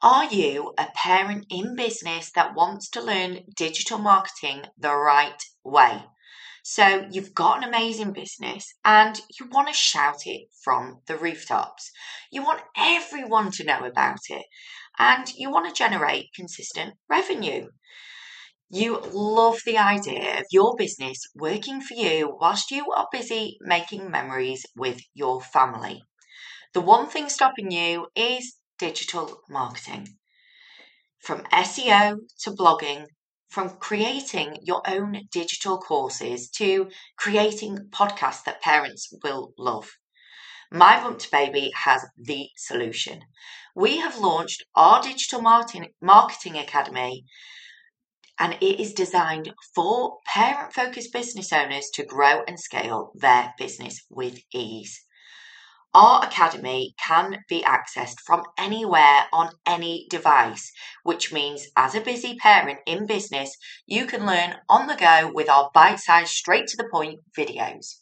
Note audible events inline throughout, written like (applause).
Are you a parent in business that wants to learn digital marketing the right way? So you've got an amazing business and you want to shout it from the rooftops. You want everyone to know about it and you want to generate consistent revenue. You love the idea of your business working for you whilst you are busy making memories with your family. The one thing stopping you is digital marketing. From SEO to blogging, from creating your own digital courses to creating podcasts that parents will love. MyBump2Baby has the solution. We have launched our digital marketing, academy and it is designed for parent focused business owners to grow and scale their business with ease. Our academy can be accessed from anywhere on any device, which means as a busy parent in business, you can learn on the go with our bite sized, straight to the point videos.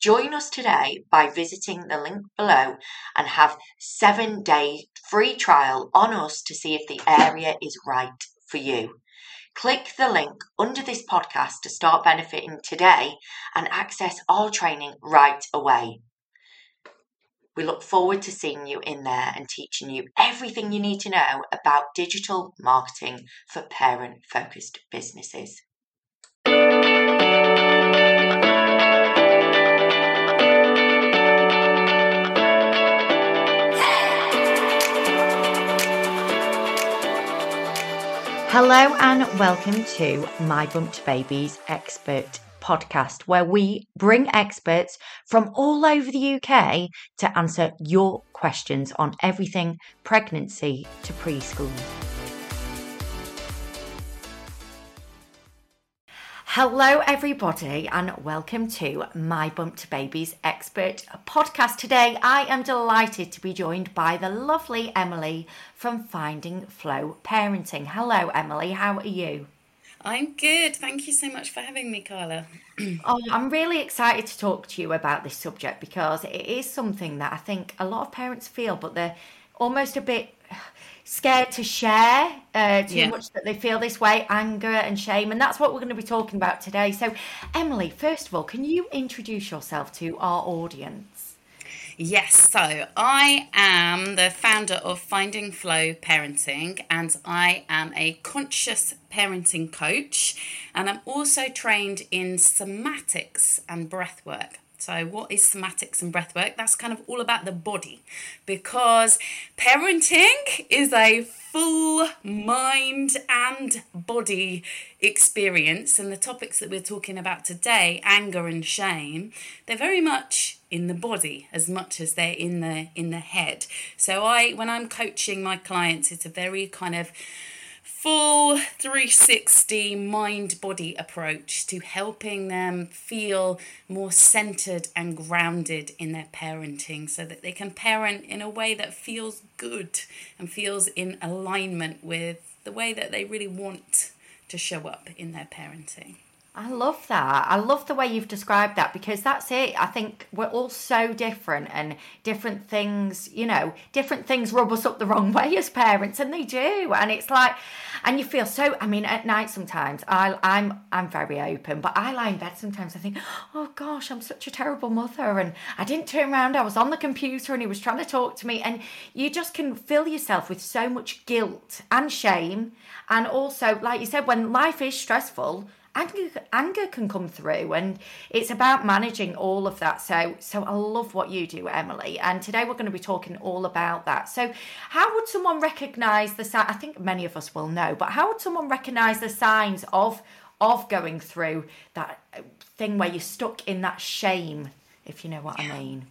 Join us today by visiting the link below and have seven day free trial on us to see if the area is right for you. Click the link under this podcast to start benefiting today and access our training right away. We look forward to seeing you in there and teaching you everything you need to know about digital marketing for parent focused businesses. Hello and welcome to MyBump2Baby's Expert podcast, where we bring experts from all over the UK to answer your questions on everything pregnancy to preschool. Hello, everybody, and welcome to MyBump2Baby's Expert podcast. Today, I am delighted to be joined by the lovely Emily from Finding Flow Parenting. Hello, Emily, how are you? I'm good. Thank you so much for having me, Carla. (clears throat) oh, I'm really excited to talk to you about this subject because it is something that I think a lot of parents feel, but they're almost a bit scared to share uh, too yeah. much that they feel this way, anger and shame. And that's what we're going to be talking about today. So, Emily, first of all, can you introduce yourself to our audience? Yes, so I am the founder of Finding Flow Parenting, and I am a conscious parenting coach, and I'm also trained in somatics and breathwork. So, what is somatics and breathwork? That's kind of all about the body because parenting is a full mind and body experience. And the topics that we're talking about today, anger and shame, they're very much in the body as much as they're in the in the head. So I when I'm coaching my clients, it's a very kind of full 360 mind body approach to helping them feel more centered and grounded in their parenting so that they can parent in a way that feels good and feels in alignment with the way that they really want to show up in their parenting. I love that. I love the way you've described that because that's it. I think we're all so different and different things, you know, different things rub us up the wrong (laughs) way as parents and they do. And it's like and you feel so I mean at night sometimes I I'm I'm very open, but I lie in bed sometimes I think, "Oh gosh, I'm such a terrible mother and I didn't turn around. I was on the computer and he was trying to talk to me." And you just can fill yourself with so much guilt and shame and also like you said when life is stressful, anger, anger can come through and it's about managing all of that. So so i love what you do emily and today we're going to be talking all about that. So how would someone recognize the sign i think many of us will know but how would someone recognize the signs of of going through that thing where you're stuck in that shame if you know what i mean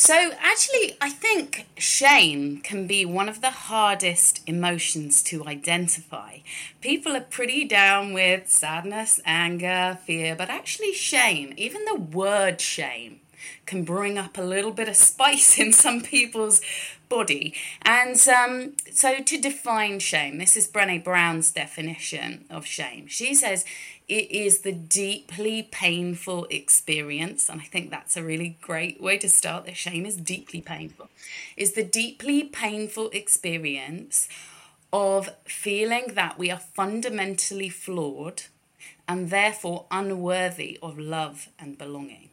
so, actually, I think shame can be one of the hardest emotions to identify. People are pretty down with sadness, anger, fear, but actually, shame, even the word shame, can bring up a little bit of spice (laughs) in some people's body. And um, so, to define shame, this is Brene Brown's definition of shame. She says it is the deeply painful experience, and I think that's a really great way to start. The shame is deeply painful. Is the deeply painful experience of feeling that we are fundamentally flawed and therefore unworthy of love and belonging.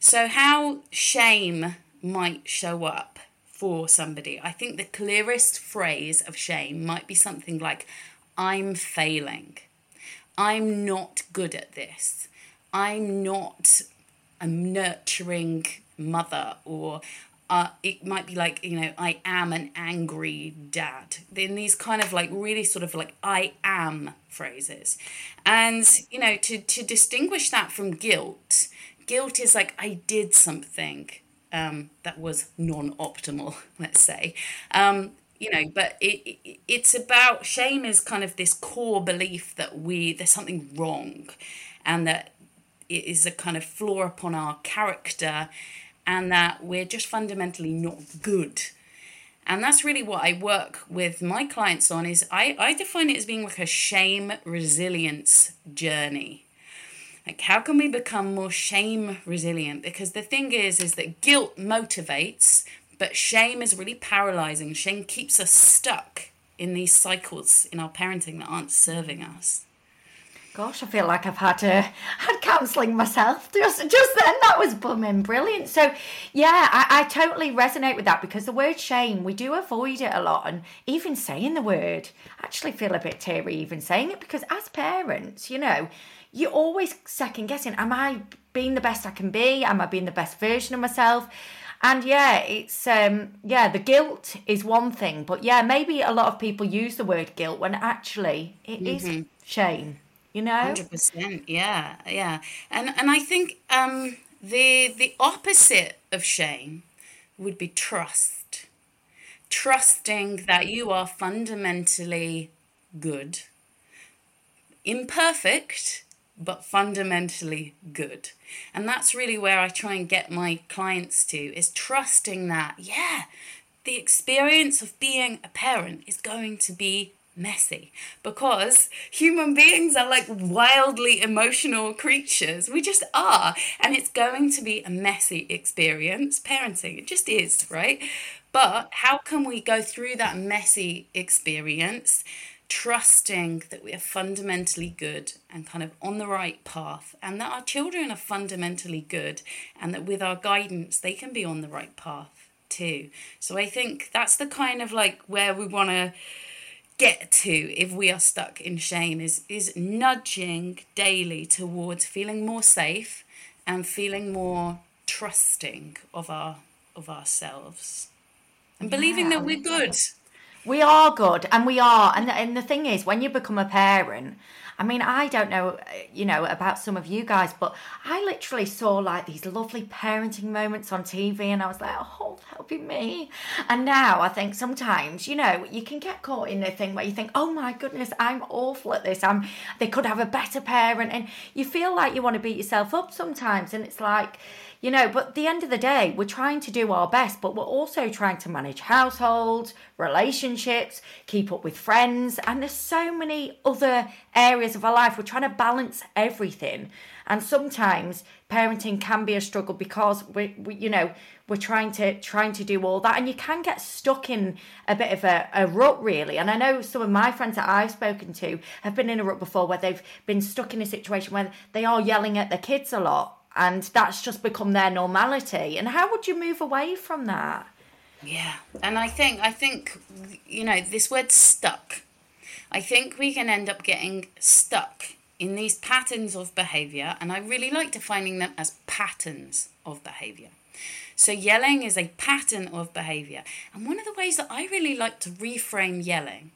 So, how shame might show up for somebody, I think the clearest phrase of shame might be something like, I'm failing. I'm not good at this. I'm not a nurturing mother or uh, it might be like you know i am an angry dad. In these kind of like really sort of like i am phrases. And you know to to distinguish that from guilt guilt is like i did something um, that was non-optimal (laughs) let's say. Um, you know but it, it, it's about shame is kind of this core belief that we there's something wrong and that it is a kind of flaw upon our character and that we're just fundamentally not good. And that's really what i work with my clients on is i, I define it as being like a shame resilience journey. Like how can we become more shame resilient? Because the thing is is that guilt motivates but shame is really paralyzing shame keeps us stuck in these cycles in our parenting that aren't serving us Gosh, I feel like I've had uh, had counselling myself just just then. That was bumming brilliant. So, yeah, I, I totally resonate with that because the word shame we do avoid it a lot, and even saying the word, I actually feel a bit teary even saying it because as parents, you know, you're always second guessing. Am I being the best I can be? Am I being the best version of myself? And yeah, it's um yeah, the guilt is one thing, but yeah, maybe a lot of people use the word guilt when actually it mm-hmm. is shame you know? 100% yeah yeah. And and i think um the the opposite of shame would be trust. Trusting that you are fundamentally good imperfect but fundamentally good and that's really where i try and get my clients to is trusting that yeah the experience of being a parent is going to be messy because human beings are like wildly emotional creatures. We just are. And it's going to be a messy experience. Parenting, it just is, right? But how can we go through that messy experience? Trusting that we are fundamentally good and kind of on the right path, and that our children are fundamentally good, and that with our guidance, they can be on the right path too. So I think that's the kind of like where we want to get to if we are stuck in shame is is nudging daily towards feeling more safe and feeling more trusting of our of ourselves. And believing that we're good we are good and we are and, and the thing is when you become a parent I mean, I don't know, you know, about some of you guys, but I literally saw like these lovely parenting moments on TV and I was like, oh, that'll be me. And now I think sometimes, you know, you can get caught in the thing where you think, oh my goodness, I'm awful at this. I'm, they could have a better parent. And you feel like you want to beat yourself up sometimes. And it's like, you know, but the end of the day, we're trying to do our best, but we're also trying to manage households, relationships, keep up with friends, and there's so many other areas of our life. We're trying to balance everything. And sometimes parenting can be a struggle because we, we you know, we're trying to trying to do all that and you can get stuck in a bit of a, a rut really and i know some of my friends that i've spoken to have been in a rut before where they've been stuck in a situation where they are yelling at their kids a lot and that's just become their normality. And how would you move away from that? Yeah, and I think I think you know this word stuck. I think we can end up getting stuck in these patterns of behavior, and I really like defining them as patterns of behavior. So, yelling is a pattern of behavior. And one of the ways that I really like to reframe yelling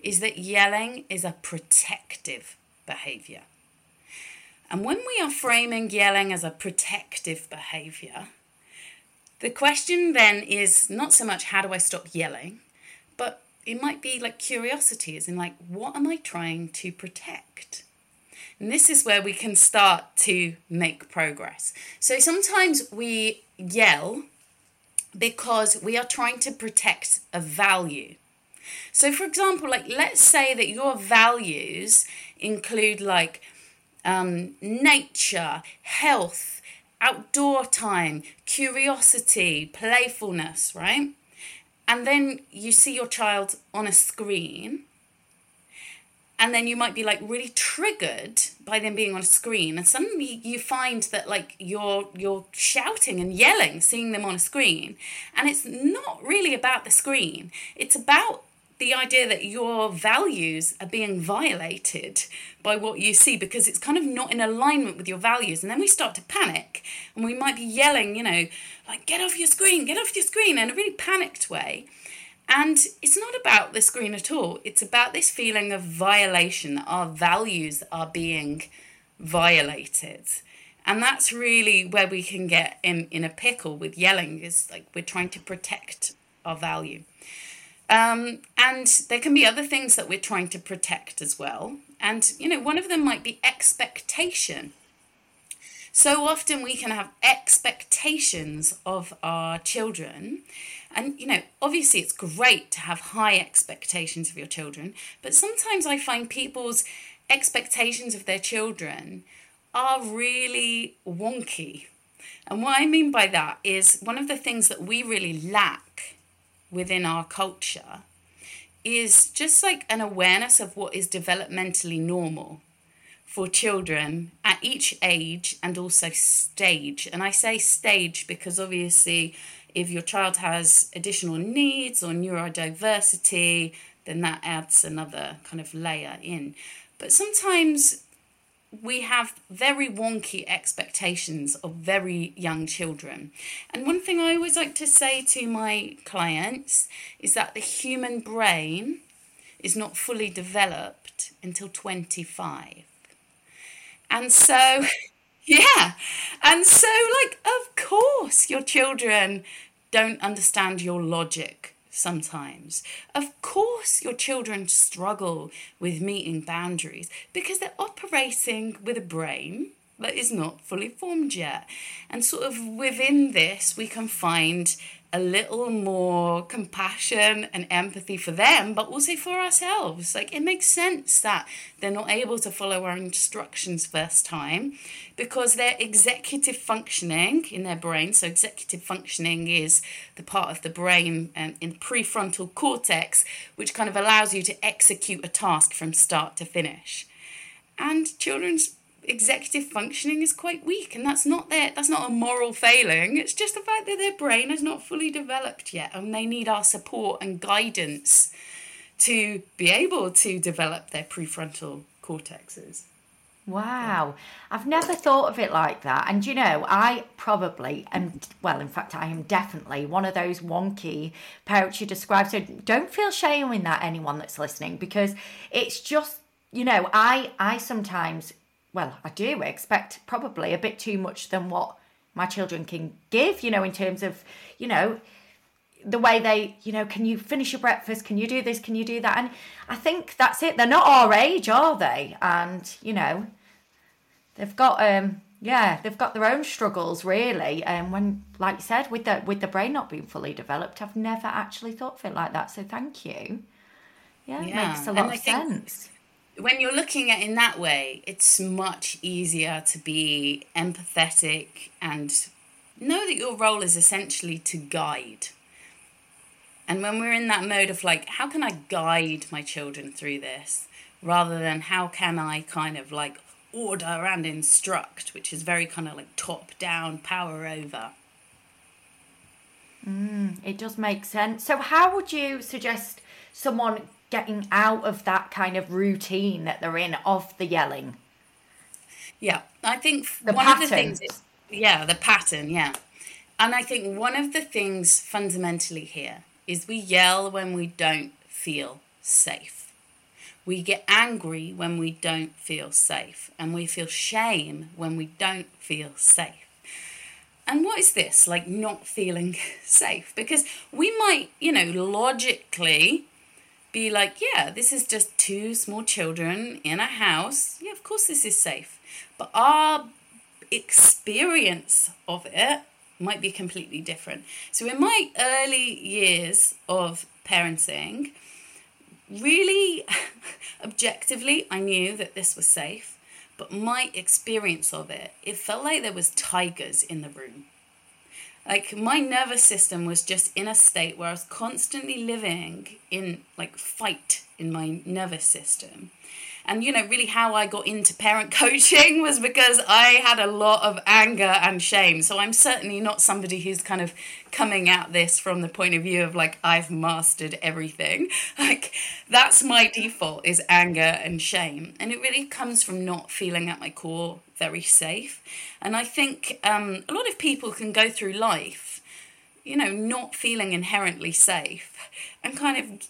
is that yelling is a protective behavior. And when we are framing yelling as a protective behavior, the question then is not so much how do I stop yelling, but it might be like curiosity, as in like, what am I trying to protect? And this is where we can start to make progress. So sometimes we yell because we are trying to protect a value. So, for example, like let's say that your values include like um, nature, health, outdoor time, curiosity, playfulness, right? And then you see your child on a screen and then you might be like really triggered by them being on a screen and suddenly you find that like you're you're shouting and yelling seeing them on a screen and it's not really about the screen it's about the idea that your values are being violated by what you see because it's kind of not in alignment with your values and then we start to panic and we might be yelling you know like get off your screen get off your screen in a really panicked way and it's not about the screen at all. It's about this feeling of violation, that our values are being violated. And that's really where we can get in, in a pickle with yelling, is like we're trying to protect our value. Um, and there can be other things that we're trying to protect as well. And, you know, one of them might be expectation. So often we can have expectations of our children and, you know, obviously it's great to have high expectations of your children, but sometimes I find people's expectations of their children are really wonky. And what I mean by that is one of the things that we really lack within our culture is just like an awareness of what is developmentally normal for children at each age and also stage. And I say stage because obviously if your child has additional needs or neurodiversity, then that adds another kind of layer in. But sometimes we have very wonky expectations of very young children. And one thing I always like to say to my clients is that the human brain is not fully developed until 25. And so, (laughs) yeah. And so, like, of course, your children don't understand your logic sometimes. Of course, your children struggle with meeting boundaries because they're operating with a brain that is not fully formed yet. And sort of within this, we can find a little more compassion and empathy for them, but also for ourselves. Like it makes sense that they're not able to follow our instructions first time because they're executive functioning in their brain. So, executive functioning is the part of the brain um, in prefrontal cortex, which kind of allows you to execute a task from start to finish. And children's executive functioning is quite weak and that's not their that's not a moral failing it's just the fact that their brain is not fully developed yet and they need our support and guidance to be able to develop their prefrontal cortexes Wow, I've never thought of it like that. And you know, I probably am, well, in fact, I am definitely one of those wonky parents you described. So don't feel shame in that, anyone that's listening, because it's just, you know, I, I sometimes well, I do expect probably a bit too much than what my children can give, you know, in terms of, you know, the way they, you know, can you finish your breakfast? Can you do this? Can you do that? And I think that's it. They're not our age, are they? And, you know, they've got um yeah, they've got their own struggles really. And um, when like you said, with the with the brain not being fully developed, I've never actually thought of it like that. So thank you. Yeah, yeah. it makes a lot and of sense when you're looking at it in that way, it's much easier to be empathetic and know that your role is essentially to guide. And when we're in that mode of like, how can I guide my children through this, rather than how can I kind of like order and instruct, which is very kind of like top down, power over. Mm, it does make sense. So, how would you suggest someone getting out of that kind of routine that they're in of the yelling. Yeah, I think the one pattern. of the things is, yeah, the pattern, yeah. And I think one of the things fundamentally here is we yell when we don't feel safe. We get angry when we don't feel safe, and we feel shame when we don't feel safe. And what is this, like not feeling (laughs) safe? Because we might, you know, logically be like, yeah, this is just two small children in a house. Yeah, of course this is safe. But our experience of it might be completely different. So in my early years of parenting, really (laughs) objectively, I knew that this was safe. But my experience of it, it felt like there was tigers in the room. Like my nervous system was just in a state where I was constantly living in like fight in my nervous system. And, you know, really how I got into parent (laughs) coaching was because I had a lot of anger and shame. So I'm certainly not somebody who's kind of coming at this from the point of view of like, I've mastered everything. (laughs) Like, that's my default is anger and shame. And it really comes from not feeling at my core very safe. And I think um, a lot of people can go through life, you know, not feeling inherently safe and kind of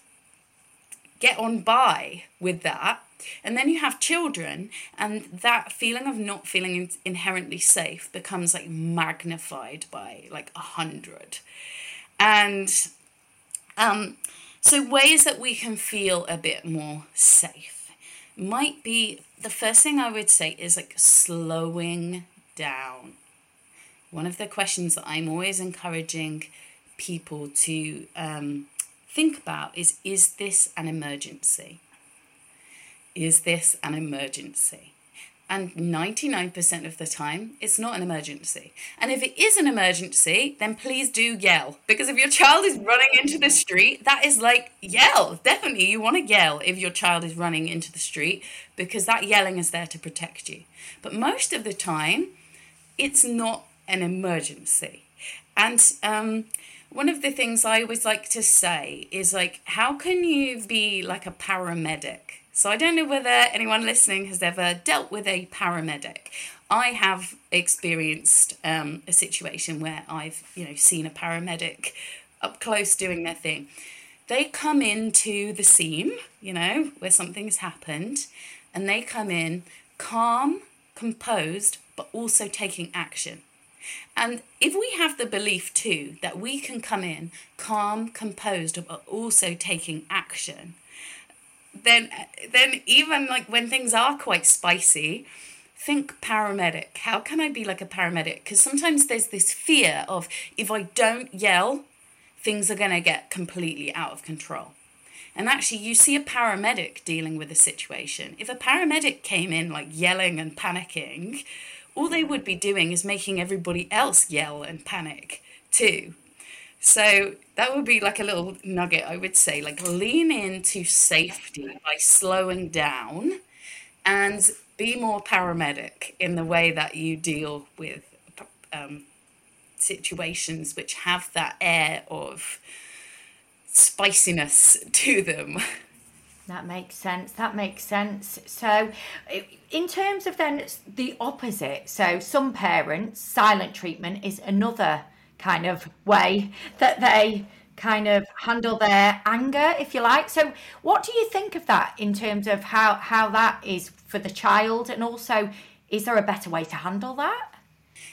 get on by with that and then you have children, and that feeling of not feeling inherently safe becomes like magnified by like a hundred. And um, so, ways that we can feel a bit more safe might be the first thing I would say is like slowing down. One of the questions that I'm always encouraging people to um, think about is Is this an emergency? Is this an emergency? And 99% of the time, it's not an emergency. And if it is an emergency, then please do yell. Because if your child is running into the street, that is like yell. Definitely, you want to yell if your child is running into the street because that yelling is there to protect you. But most of the time, it's not an emergency. And um, one of the things I always like to say is like, how can you be like a paramedic? So I don't know whether anyone listening has ever dealt with a paramedic. I have experienced um, a situation where I've, you know, seen a paramedic up close doing their thing. They come into the scene, you know, where something's happened, and they come in calm, composed, but also taking action. And if we have the belief too that we can come in calm, composed, but also taking action, then then even like when things are quite spicy think paramedic. How can i be like a paramedic? Because sometimes there's this fear of if i don't yell things are going to get completely out of control. And actually you see a paramedic dealing with a situation. If a paramedic came in like yelling and panicking all they would be doing is making everybody else yell and panic too so that would be like a little nugget, I would say, like lean into safety by slowing down and be more paramedic in the way that you deal with um, situations which have that air of spiciness (laughs) to them. That makes sense. That makes sense. So, in terms of then the opposite, so some parents, silent treatment is another kind of way that they kind of handle their anger if you like. So what do you think of that in terms of how how that is for the child? And also is there a better way to handle that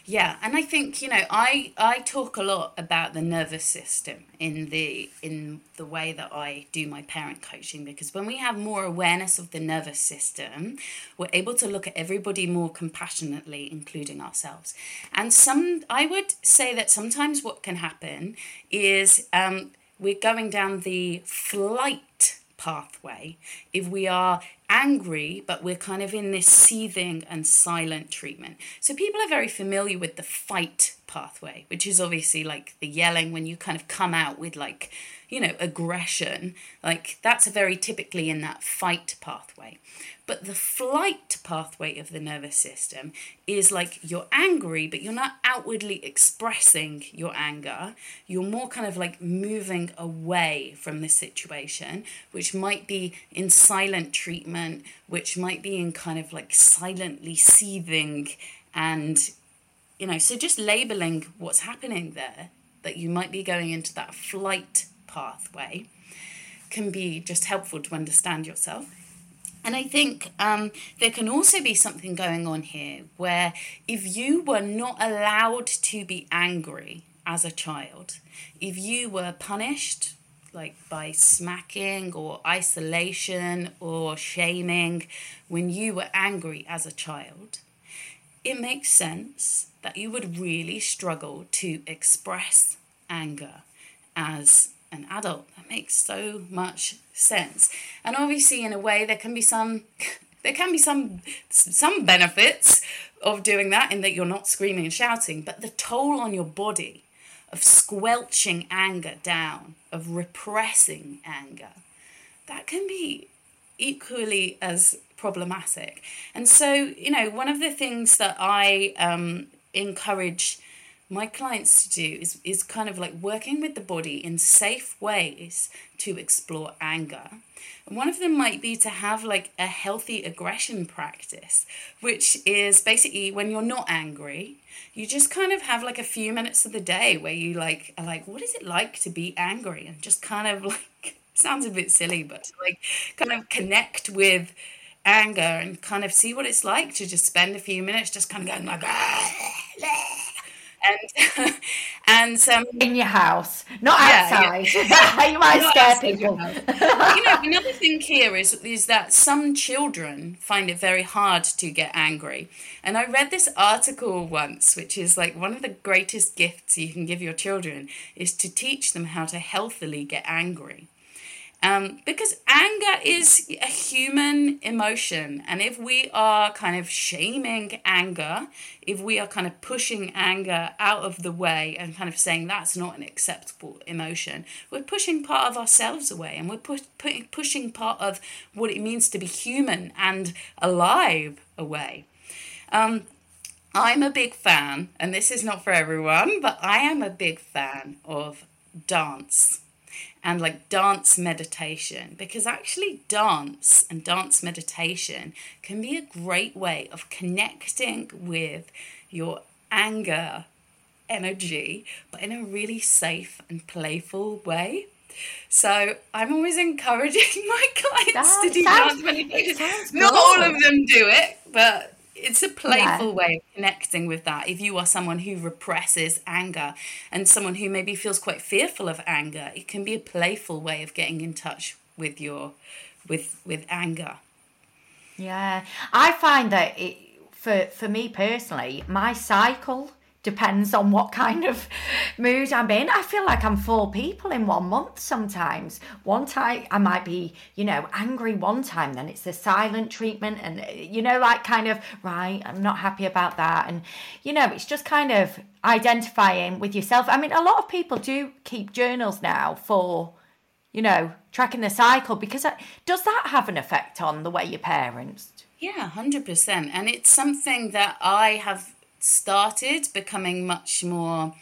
yeah, and I think you know I I talk a lot about the nervous system in the in the way that I do my parent coaching because when we have more awareness of the nervous system, we're able to look at everybody more compassionately, including ourselves. And some I would say that sometimes what can happen is um, we're going down the flight pathway if we are angry, but we're kind of in this seething and silent treatment. So people are very familiar with the fight pathway, which is obviously like the yelling when you kind of come out with like, you know, aggression. Like that's very typically in that fight pathway. But the flight pathway of the nervous system is like you're angry, but you're not outwardly expressing your anger. You're more kind of like moving away from the situation, which might be in silent treatment, which might be in kind of like silently seething and you know, so just labeling what's happening there, that you might be going into that flight pathway, can be just helpful to understand yourself. And I think um, there can also be something going on here where if you were not allowed to be angry as a child, if you were punished, like by smacking or isolation or shaming when you were angry as a child, it makes sense that you would really struggle to express anger as an adult. That makes so much sense. And obviously, in a way, there can be some. (laughs) There can be some some benefits of doing that in that you're not screaming and shouting, but the toll on your body of squelching anger down, of repressing anger, that can be equally as problematic. And so, you know, one of the things that I um, encourage my clients to do is, is kind of like working with the body in safe ways to explore anger. And one of them might be to have like a healthy aggression practice, which is basically when you're not angry, you just kind of have like a few minutes of the day where you like are like, what is it like to be angry? And just kind of (laughs) like sounds a bit silly, but like kind of connect with anger and kind of see what it's like to just spend a few minutes just kind of going like ah! (laughs) and (laughs) and um, in your house, not outside. Yeah. (laughs) you might scare people. you know, another thing here is is that some children find it very hard to get angry. And I read this article once, which is like one of the greatest gifts you can give your children is to teach them how to healthily get angry. Um, because anger is a human emotion. And if we are kind of shaming anger, if we are kind of pushing anger out of the way and kind of saying that's not an acceptable emotion, we're pushing part of ourselves away and we're pu- pu- pushing part of what it means to be human and alive away. Um, I'm a big fan, and this is not for everyone, but I am a big fan of dance and like dance meditation because actually dance and dance meditation can be a great way of connecting with your anger energy but in a really safe and playful way so I'm always encouraging (laughs) my clients that to do sounds, dance meditation. Not all of them do it, but it's a playful yeah. way of connecting with that if you are someone who represses anger and someone who maybe feels quite fearful of anger it can be a playful way of getting in touch with your with with anger yeah i find that it for for me personally my cycle depends on what kind of mood I'm in. I feel like I'm four people in one month sometimes. One time I might be, you know, angry one time, then it's the silent treatment, and you know, like kind of, right, I'm not happy about that. And you know, it's just kind of identifying with yourself. I mean, a lot of people do keep journals now for, you know, tracking the cycle because does that have an effect on the way you parents? Yeah, 100%. And it's something that I have started becoming much more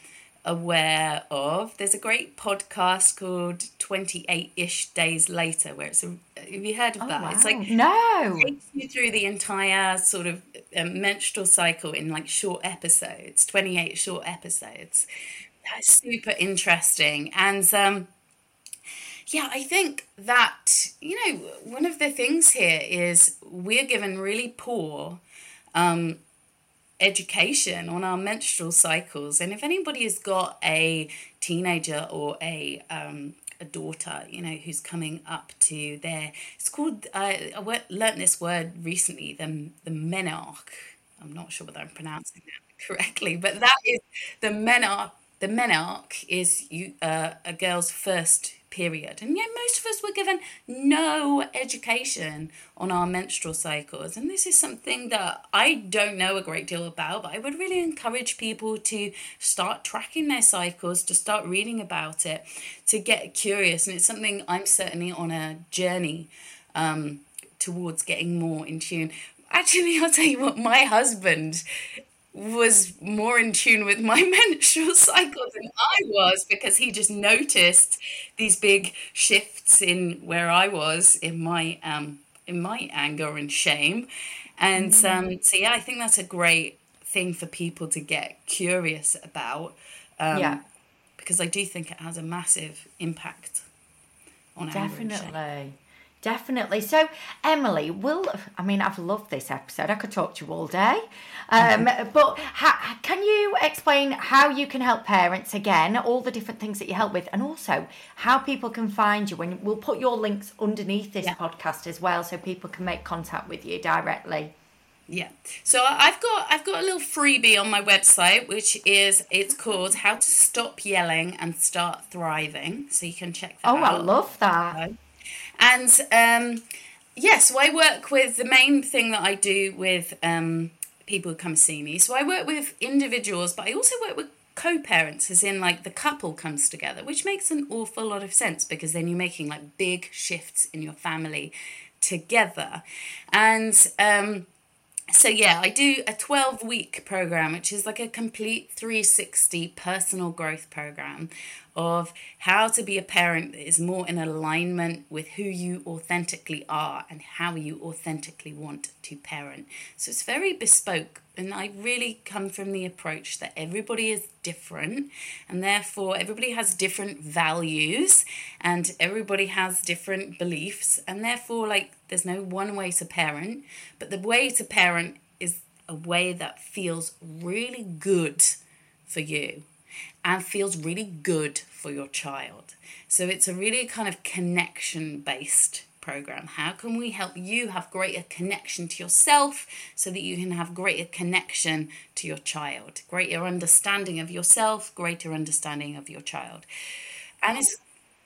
aware of. There's a great podcast called 28 ish days later where it's a, have you heard of oh, that? Wow. It's like, no. Takes you through the entire sort of um, menstrual cycle in like short episodes, 28 short episodes. That's super interesting. And, um, yeah, I think that, you know, one of the things here is we're given really poor um, education on our menstrual cycles. And if anybody has got a teenager or a um, a daughter, you know, who's coming up to their, it's called, uh, I learned this word recently, the, the menarche. I'm not sure whether I'm pronouncing that (laughs) correctly, but that is the menarche. The menarche is you, uh, a girl's first period. And yet, most of us were given no education on our menstrual cycles. And this is something that I don't know a great deal about, but I would really encourage people to start tracking their cycles, to start reading about it, to get curious. And it's something I'm certainly on a journey um, towards getting more in tune. Actually, (laughs) I'll tell you what, my husband was more in tune with my (laughs) menstrual cycle than I was because he just noticed these big shifts in where I was in my um in my anger and shame. And mm. um so yeah, I think that's a great thing for people to get curious about. Um, yeah. because I do think it has a massive impact on Definitely. Definitely. So, Emily, will I mean I've loved this episode. I could talk to you all day, um, but ha, can you explain how you can help parents again, all the different things that you help with, and also how people can find you? When we'll put your links underneath this yeah. podcast as well, so people can make contact with you directly. Yeah. So I've got I've got a little freebie on my website which is it's called How to Stop Yelling and Start Thriving. So you can check that oh, out. Oh, I love that. And um, yes, so I work with the main thing that I do with um, people who come see me. So I work with individuals, but I also work with co parents, as in like the couple comes together, which makes an awful lot of sense because then you're making like big shifts in your family together. And um, so yeah, I do a 12 week program, which is like a complete 360 personal growth program of how to be a parent that is more in alignment with who you authentically are and how you authentically want to parent. So it's very bespoke, and I really come from the approach that everybody is different, and therefore everybody has different values, and everybody has different beliefs, and therefore, like, there's no one way to parent, but the way to parent is a way that feels really good for you and feels really good for your child. So it's a really kind of connection based program. How can we help you have greater connection to yourself so that you can have greater connection to your child, greater understanding of yourself, greater understanding of your child? And it's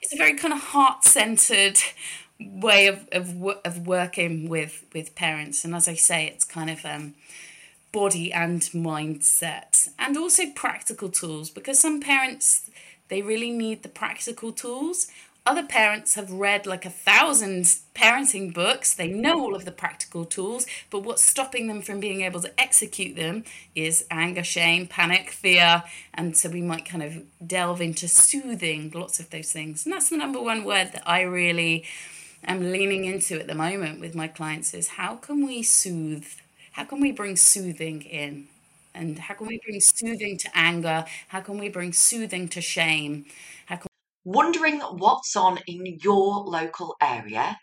it's a very kind of heart centered way of, of of working with with parents. And as I say, it's kind of um, body and mindset and also practical tools because some parents they really need the practical tools. Other parents have read like a thousand parenting books. They know all of the practical tools but what's stopping them from being able to execute them is anger shame panic fear and so we might kind of delve into soothing lots of those things. And that's the number one word that i really am leaning into at the moment with my clients is how can we soothe how can we bring soothing in? And how can we bring soothing to anger? How can we bring soothing to shame? How can Wondering what's on in your local area?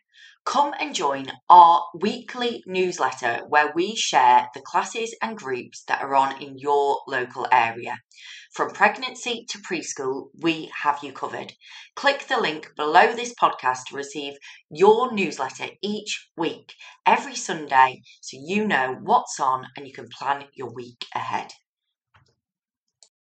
Come and join our weekly newsletter where we share the classes and groups that are on in your local area. From pregnancy to preschool, we have you covered. Click the link below this podcast to receive your newsletter each week, every Sunday, so you know what's on and you can plan your week ahead.